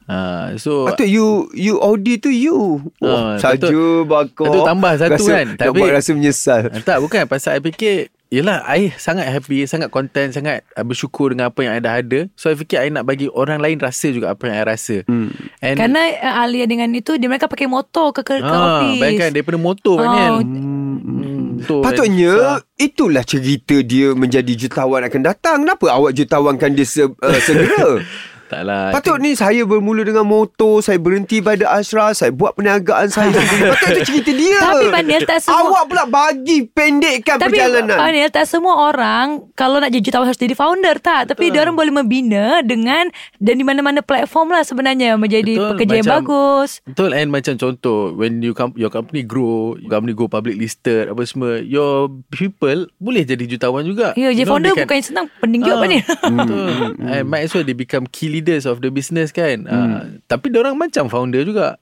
Uh, so Patut you you Audi tu you. Oh, Ah, saja patut- bakar. patut tambah satu rasa, kan, Nak tapi- buat rasa menyesal. uh, tak bukan pasal I fikir Yelah I sangat happy Sangat content Sangat uh, bersyukur Dengan apa yang I dah ada So I fikir I nak bagi orang lain Rasa juga Apa yang I rasa hmm. And Kerana uh, Alia dengan itu Dia mereka pakai motor ke, ke, ke ah, office Bayangkan daripada motor Oh, Niel Hmm. hmm, Betul. Patutnya Susah. itulah cerita dia menjadi jutawan akan datang. Kenapa awak jutawankan dia se, uh, segera? Tak lah. Patut ni saya bermula dengan motor, saya berhenti pada Ashraf, saya buat perniagaan saya sendiri. Patut itu cerita dia. Tapi, Panil, tak semua- Awak pula bagi pendekkan Tapi perjalanan. Panil tak semua orang Kalau nak jadi jutawan harus jadi founder tak Tapi dia orang boleh membina Dengan Dan di mana-mana platform lah sebenarnya Menjadi Betul, pekerja yang macam- bagus Betul and macam contoh when you com- your company grow, your company go public listed apa semua, your people boleh jadi jutawan juga. Ya jadi You know, founder can- bukan yang senang Pening juga Ah, Panil Betul. And might as well they become key leaders of the business kan. Ah, tapi orang macam founder juga.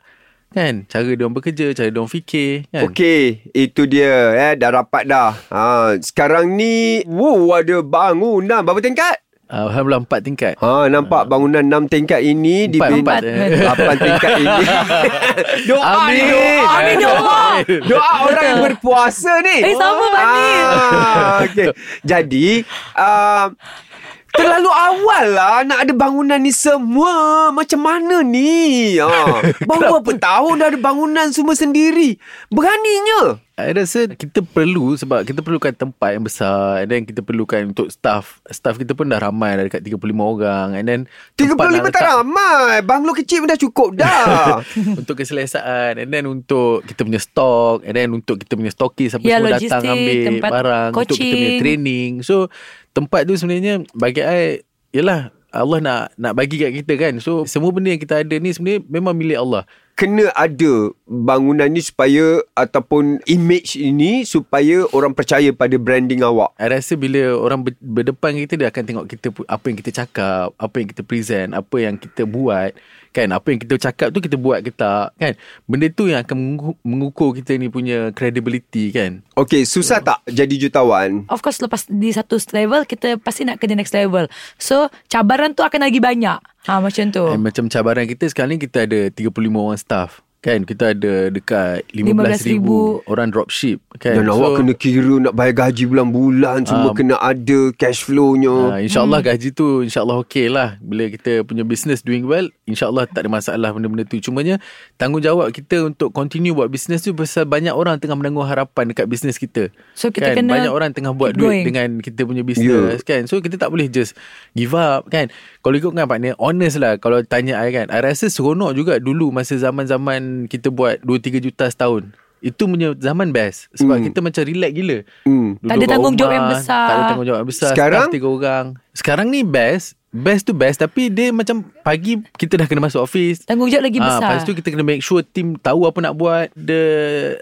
Kan? Cara dia orang bekerja, cara dia orang fikir kan. Okey, itu dia eh dah rapat dah. Ha, sekarang ni wow ada bangunan berapa tingkat? Ah, Alhamdulillah empat tingkat. Ha nampak bangunan enam tingkat ini Empat, empat, lapan tingkat ini. doa Amin. ni doa. Amin, doa. Doa orang yang berpuasa ni. Eh, sama, Pak. Ah, okey. Jadi uh, Terlalu awal lah nak ada bangunan ni semua. Macam mana ni? Ha. Baru berapa tahun dah ada bangunan semua sendiri. Beraninya. I rasa kita perlu sebab kita perlukan tempat yang besar and then kita perlukan untuk staff. Staff kita pun dah ramai dah dekat 35 orang and then 35 tempat nak tak letak ramai. Banglo kecil pun dah cukup dah. untuk keselesaan and then untuk kita punya stok and then untuk kita punya stokis apa Ya, semua logistik, datang ambil barang untuk kita punya coaching. training. So tempat tu sebenarnya bagi I yalah Allah nak nak bagi kat kita kan. So semua benda yang kita ada ni sebenarnya memang milik Allah. Kena ada bangunan ni supaya ataupun image ini supaya orang percaya pada branding awak. I rasa bila orang ber, berdepan kita dia akan tengok kita apa yang kita cakap, apa yang kita present, apa yang kita buat, kan? Apa yang kita cakap tu kita buat ke tak, kan? Benda tu yang akan mengukur, kita ni punya credibility, kan? Okey, susah tak jadi jutawan? Of course lepas di satu level Kita pasti nak ke the next level So cabaran tu akan lagi banyak Ha macam tu And macam cabaran kita sekarang ni kita ada 35 orang staff. Kan kita ada dekat 15,000 15,000 orang dropship kan. Dan awak kena kira nak bayar gaji bulan-bulan semua Ah, kena ada cash flow-nya. Uh, InsyaAllah hmm. gaji tu InsyaAllah okey lah Bila kita punya business doing well InsyaAllah tak ada masalah Benda-benda tu Cumanya Tanggungjawab kita Untuk continue buat business tu Pasal banyak orang Tengah menanggung harapan Dekat business kita So, kita kan? kena Banyak orang tengah buat duit going. Dengan kita punya business kan So kita tak boleh just Give up kan Kalau ikutkan partner Honest lah Kalau tanya I kan I rasa seronok juga Dulu masa zaman-zaman Kita buat 2-3 juta setahun. Itu punya zaman best. Sebab Hmm. kita macam relax gila. Duduk Tak ada tanggungjawab yang besar. Tak ada tanggungjawab yang besar. Sekarang? Tiga orang. Sekarang ni best. Best tu best. Tapi dia macam Pagi kita dah kena masuk office. Tanggungjawab lagi Ah, besar. Lepas tu kita kena make sure Team tahu apa nak buat. The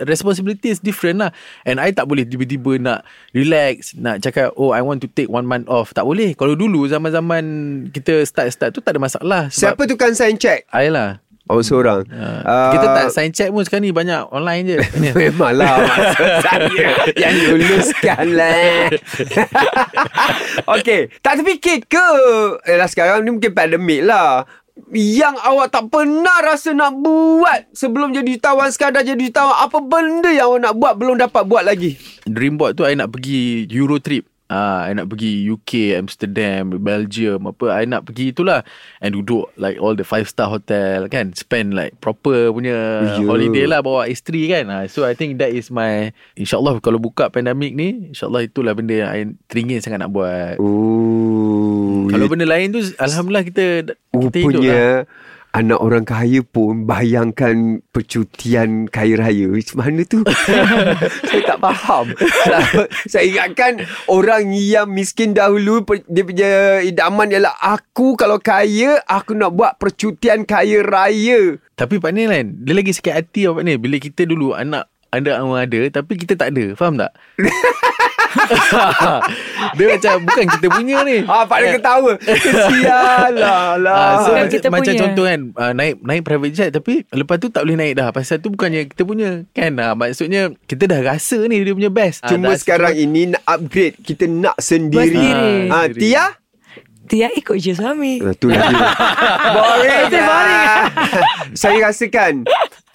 responsibility is different lah. And I tak boleh Tiba-tiba nak Relax Nak cakap Oh I want to take one month off. Tak boleh. Kalau dulu zaman-zaman Kita start-start tu Tak ada masalah. Siapa tukang sign check? I lah Awak seorang. Uh, Ah, kita tak sign check pun sekarang ni Banyak online je. Memanglah maksud saya. Yang luluskan lah. Okey Tak terfikir ke? Yalah sekarang ni mungkin pandemik lah. Yang awak tak pernah rasa nak buat sebelum jadi jutawan sekadar jadi jutawan apa benda yang awak nak buat belum dapat buat lagi? Dream board tu I nak pergi Euro trip Ah, I nak pergi UK, Amsterdam, Belgium, apa. I nak pergi itulah. And duduk like all the five star hotel kan. Spend like proper punya Ya. holiday lah bawa isteri kan. Ah, so I think that is my, insyaAllah kalau buka pandemik ni, insyaAllah itulah benda yang I teringin sangat nak buat. oh Kalau benda lain tu, Alhamdulillah kita, kita hidup lah. Anak orang kaya pun bayangkan percutian kaya raya. Macam mana tu? saya tak faham. saya ingatkan orang yang miskin dahulu per- dia punya idaman ialah aku kalau kaya aku nak buat percutian kaya raya. Tapi Pak Nil kan, dia lagi sakit hati Pak Nil. Bila kita dulu anak ada orang ada tapi kita tak ada. Faham tak? dia macam bukan kita punya ni. Ah, Pak dia ketawa. Kesialah lah. Ah, so macam, kita macam punya. contoh kan uh, naik naik private jet tapi lepas tu tak boleh naik dah pasal tu bukannya kita punya kan uh, maksudnya kita dah rasa ni dia punya best Cuma Ah, sekarang ini nak upgrade. Kita nak sendiri. sendiri. Ah, Tia? Dia ikut je suami Itu lagi Boring lah Saya rasakan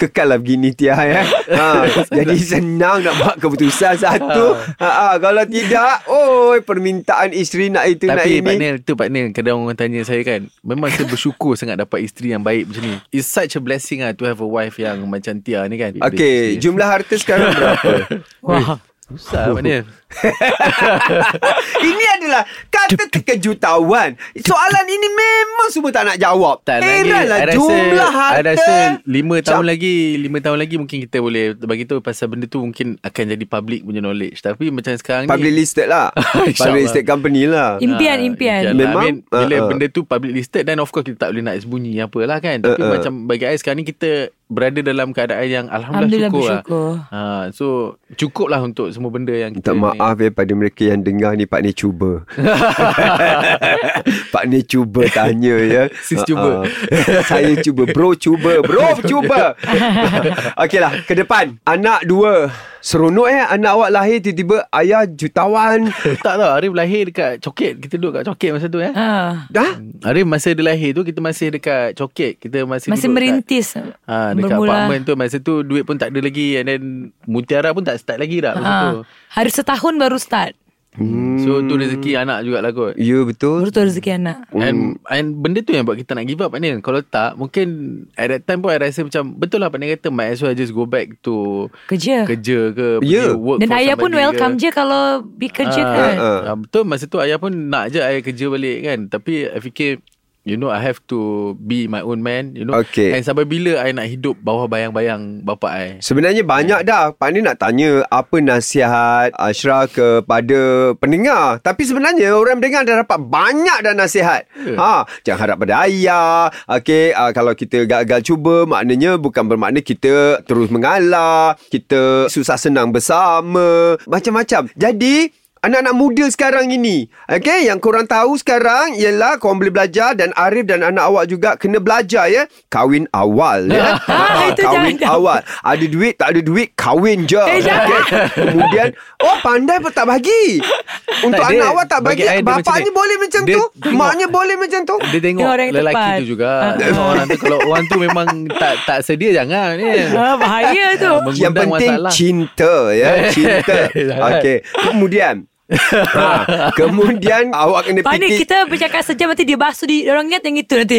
Kekal lah begini Tia ya. ha, Jadi senang nak buat keputusan satu. Ha, ha, Kalau tidak Oh permintaan isteri nak itu nak tapi Pak ini. Nil tu Pak kadang orang tanya saya kan memang saya bersyukur sangat dapat isteri yang baik macam ni. It's such a blessing ah to have a wife yang macam Tia ni kan. Okey Jumlah harta sekarang berapa? Wah Susah maknanya. Ini adalah kata terkejutawan. Soalan ini memang semua tak nak jawab. Tak I rasa, jumlah harta. I rasa lima tahun Cap- lagi lima tahun lagi mungkin kita boleh bagi tahu pasal benda tu mungkin akan jadi public punya knowledge. Tapi macam sekarang Public ni listed lah. Public listed company lah. Impian, Ah, impian. lah. Memang, I mean, bila ah. benda tu public listed dan of course kita tak boleh nak sembunyi apa lah kan. Tapi ah. macam bagi I sekarang ni kita berada dalam keadaan yang Alhamdulillah alhamdulillah, syukur bersyukur. lah. Ha, so cukup lah untuk semua benda yang Minta kita maaf ya pada mereka yang dengar ni Pak Ni cuba. Pak Ni cuba tanya ya. Sis cuba. ah. Saya cuba. Bro cuba. Bro cuba. Okeylah. Ke depan. Anak dua. Seronok eh. Anak awak lahir tiba-tiba ayah jutawan. tak tahu Arif lahir dekat Coket. Kita duduk kat Coket masa tu eh. Ah. Dah? Arif masa dia lahir tu kita masih dekat Coket. Kita masih Masih merintis. Kat, ha, dekat Bermula. apartmen tu masa tu duit pun tak ada lagi and then Mutiara pun tak start lagi dah masa tu. Hari setahun baru start. Hmm. So tu rezeki anak jugalah kot. Ya betul. Betul rezeki anak. And, and benda tu yang buat kita nak give up Pak Nil Kalau tak Mungkin At that time pun I rasa macam Betul lah Pak Nil kata Might as well just go back to Kerja. Kerja ke Ya. pergi work Dan for ayah pun welcome ke. je kalau pergi kerja Ah, kan. ah. ah, Betul masa tu ayah pun nak je ayah kerja balik kan Tapi I fikir You know I have to Be my own man You know. Okay. And sampai bila I nak hidup Bawah bayang-bayang Bapak I? Sebenarnya banyak dah. Pak Ni nak tanya Apa nasihat Ashraf kepada pendengar? Tapi sebenarnya Orang mendengar dah dapat Banyak dah nasihat. Ya. ha, Jangan harap pada ayah. Okay uh, Kalau kita gagal cuba Maknanya bukan bermakna Kita terus mengalah Kita susah senang bersama. Macam-macam. Jadi Anak-anak muda sekarang ini Okay Yang korang tahu sekarang Ialah korang boleh belajar Dan Arif dan anak awak juga Kena belajar ya Kahwin awal ya Ah, itu Kahwin jangan. awal Ada duit tak ada duit Kahwin je Eh, okay? Kemudian Oh pandai pun tak bagi Untuk Tak, anak dia- awak tak bagi, bagi macam Bapaknya ni. boleh macam Dia tu tengok- Maknya boleh macam tu Dia tengok Dia orang lelaki tepat. tu juga Ah. Tengok orang tu Kalau orang tu memang Tak tak sedia jangan ni. Ah, bahaya tu. Yang penting masalah. cinta ya Cinta. Okey Kemudian ha, Kemudian Awak kena Pak ni fikir kita bercakap sejam nanti dia basuh di orang ingat yang itu nanti.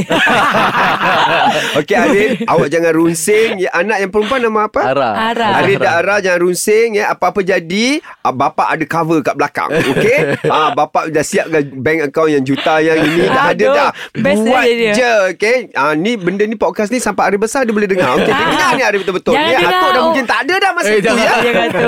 Okey Arif Awak jangan runsing ya, Anak yang perempuan nama apa? Ara. Ara. Arif dan Ara jangan runsing ya. Apa-apa jadi ah, Bapak ada cover kat belakang Okey ah, Bapak dah siapkan bank account yang juta Yang ini dah ada dah best Buat dia je Okey ah, Ni benda ni podcast ni Sampai Arif besar Dia boleh dengar Okey dengar ni Arif betul-betul Jangan ya, dengar. Atuk dah Oh. mungkin tak ada dah Masa Eh, tu ya Jangan tu.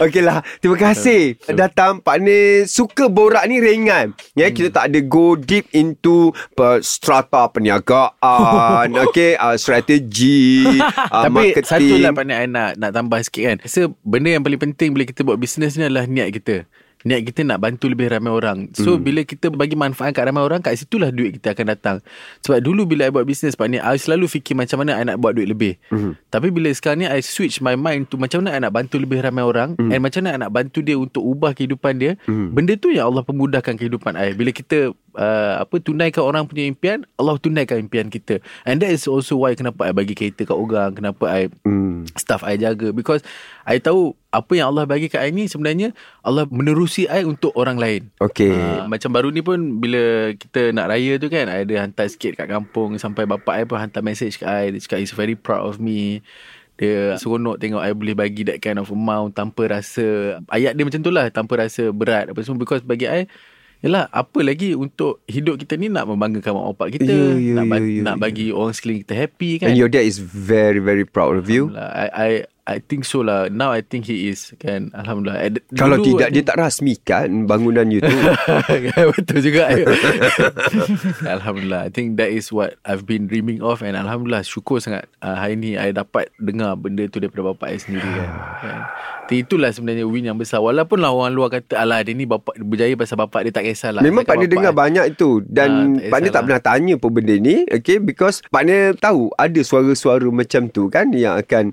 Okeylah Terima kasih. Datang Pak Ni Suka borak ni ringan. Ya Kita tak ada go deep into Strata perniagaan Okay uh, Strategi uh, Tapi Marketing. satu lah Nik I nak, nak tambah sikit kan. Rasa benda yang paling penting Bila kita buat bisnes ni adalah niat kita Niat kita nak bantu lebih ramai orang So hmm. bila kita bagi manfaat kat ramai orang Kat situlah duit kita akan datang Sebab dulu bila I buat bisnes Pak Nik I selalu fikir macam mana I nak buat duit lebih hmm. Tapi bila sekarang ni I switch my mind to Macam mana I nak bantu lebih ramai orang hmm. And macam mana I nak bantu dia Untuk ubah kehidupan dia hmm. Benda tu yang Allah pemudahkan kehidupan I Bila kita uh, apa tunaikan orang punya impian Allah tunaikan impian kita And that is also why Kenapa I bagi kereta kat orang Kenapa I Hmm. staff I jaga because I tahu apa yang Allah bagi kat I ni sebenarnya Allah menerusi I untuk orang lain. Okay Uh, macam baru ni pun bila kita nak raya tu kan I ada hantar sikit kat kampung sampai bapak I pun hantar message kat I dia cakap he's very proud of me. Dia seronok tengok I boleh bagi that kind of amount tanpa rasa ayat dia macam tu lah tanpa rasa berat apa semua because bagi I Yalah, apa lagi untuk hidup kita ni nak membanggakan mak bapak kita, Ya, ya, nak, ba- ya, ya, nak ya. bagi orang sekeliling kita happy kan. And your dad is very very proud of you. I I I think so lah. Now I think he is kan. Alhamdulillah. D- Kalau dulu tidak Dia tak rasmikan Bangunan you tu. Betul juga. Alhamdulillah. I think that is what I've been dreaming of And Alhamdulillah Syukur sangat uh, Hari ni I dapat dengar Benda tu daripada bapak I sendiri kan, kan? Itulah sebenarnya win yang besar. Walaupun lah orang luar kata Alah dia ni bapak berjaya pasal bapak dia tak kisahlah Memang Pak Ni bapak dengar banyak itu. Dan tak Pak Ni tak pernah tanya pun benda ni Okay? Because Pak Ni tahu Ada suara-suara macam tu kan? Yang akan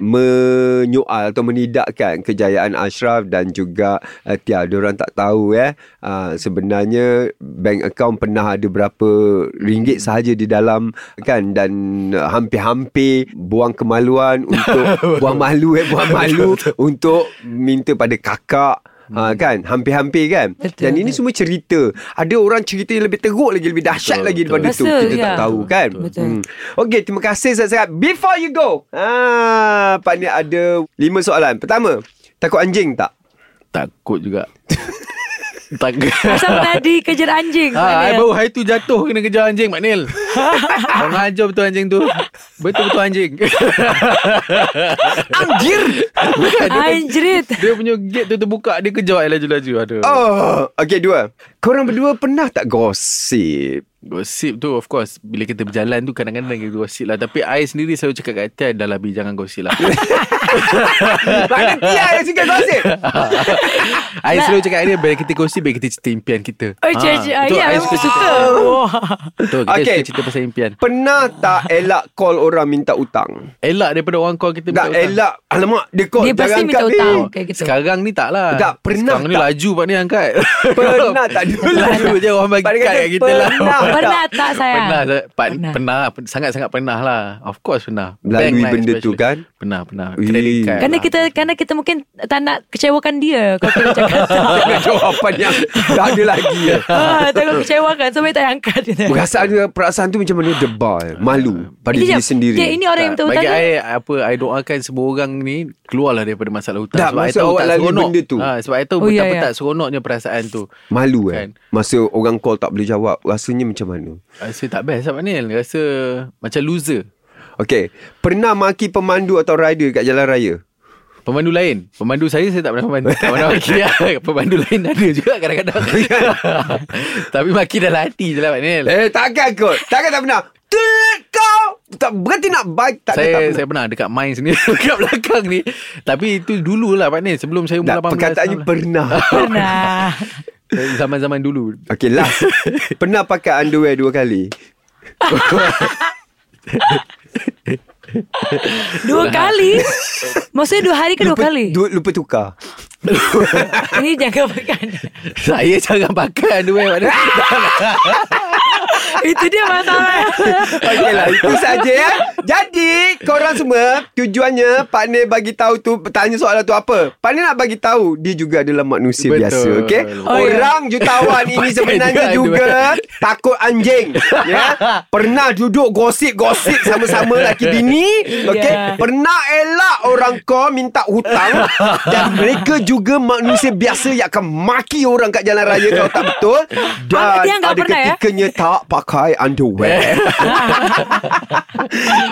menyoal Atau menidakkan Kejayaan Ashraf Dan juga uh, Tia Diorang tak tahu ya uh, Sebenarnya Bank account pernah ada berapa Ringgit sahaja di dalam Kan Dan uh, hampir-hampir Buang kemaluan Untuk Buang malu eh Buang malu Untuk Minta pada kakak Ha, kan Hampir-hampir kan Betul, Dan ini betul. semua cerita Ada orang cerita yang lebih teruk lagi Lebih dahsyat Betul, lagi betul. daripada itu Betul, Kita tak ya. tahu kan Betul. Okey terima kasih sangat-sangat Before you go ah, Pak Ni ada Lima soalan Pertama Takut anjing tak? Takut juga Takut Asal pernah dikejar anjing Ha, baru hari tu jatuh kena kejar anjing Mak Nil. Orang ajar betul anjing tu. Betul-betul anjing. Anjir! Bukan, dia, Anjrit dia punya gate tu terbuka dia kejar I laju-laju. Aduh. Oh, okay dua. Korang berdua pernah tak gosip? Gosip tu of course bila kita berjalan tu kadang-kadang kita gosip lah tapi I sendiri selalu cakap kat Tia dah lah Bi jangan gosip lah. Mana Tia yang suka gosip? I selalu cakap dia bila kita gosip bila kita cerita impian kita. Oh, cik, cik. tu Ya, I memang suka cerita. Betul kita Okay. suka cerita pasal impian. Pernah tak elak call orang minta utang? Elak daripada orang call kita Tak minta hutang. elak. Alamak, dia call. Dia pasti minta Bi. kayak gitu. Sekarang ni tak lah Tak, pernah Sekarang ni tak? laju Pak ni angkat Pernah tak dulu? Laju je orang bagi dia kad kat kita lah pernah. Pernah tak sayang? Pernah Pak, Pernah. Sangat-sangat pernah lah Of course pernah Melalui benda tu kan? Pernah pernah Ui. Card Kerana lah. kita Kerana kita mungkin Tak nak kecewakan dia Kalau kita cakap tak jawapan yang tak ada lagi. ya. ah, Takut kecewakan So baik tak angkat dia. Perasaan perasaan tu macam mana debal, malu pada diri sendiri. dia, Ini orang yang minta Bagi ni I apa I doakan semua orang ni keluarlah daripada masalah hutang Tak, sebab I maksud tahu tak seronok. benda tu. Ha, sebab I tahu Oh, ya, betapa ya. tak seronoknya perasaan tu. Malu kan? Kan. Masa orang call tak boleh jawab, rasanya macam mana? Rasa tak best Abang Nil Rasa macam loser Okay, pernah maki pemandu atau rider kat jalan raya? Pemandu lain Pemandu saya Saya tak pernah pemandu Tak pernah maki lah Pemandu lain ada juga kadang-kadang Tapi maki dalam hati je lah Pak Nil Eh, takkan kot. Takkan tak pernah. Tit kau. Tak berhenti nak baik. Tak saya tak pernah. saya pernah dekat mine sini dekat belakang ni. Tapi itu dulu lah Pak Nil sebelum saya umur Tak, 18 perkataannya tahun. pernah. Pernah Zaman-zaman dulu. Okay, last. pernah pakai underwear dua kali? Dua kali Maksudnya dua hari ke dua lupa, kali Dua, lupa tukar. Ini jangan makan saya jangan pakai Pak Nil. Itu dia masalah Okey lah Itu saja ya Jadi Korang semua Tujuannya Pak Nil bagi tahu tu Tanya soalan tu apa Pak Nil nak bagi tahu Dia juga adalah manusia Betul. biasa Okey Oh, ya. Orang jutawan ini sebenarnya juga juga Takut anjing Ya Pernah duduk gosip-gosip Sama-sama laki bini Okey Ya. Pernah elak orang kau Minta hutang Dan mereka juga Manusia biasa Yang akan maki orang Kat jalan raya Kalau tak betul Dan ada pernah, ya? ketikanya Tak pakai underwear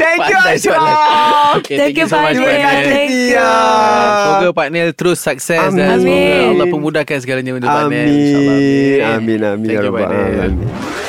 Thank you. Asyam Okay, Thank you, so much, Pak Nil. Thank you. Semoga Pak Nil terus sukses dan Amin. semoga Allah pemudahkan segalanya untuk Pak Nil. InsyaAllah. Amin Amin Amin Thank Ya you, Pak Nil. Alamin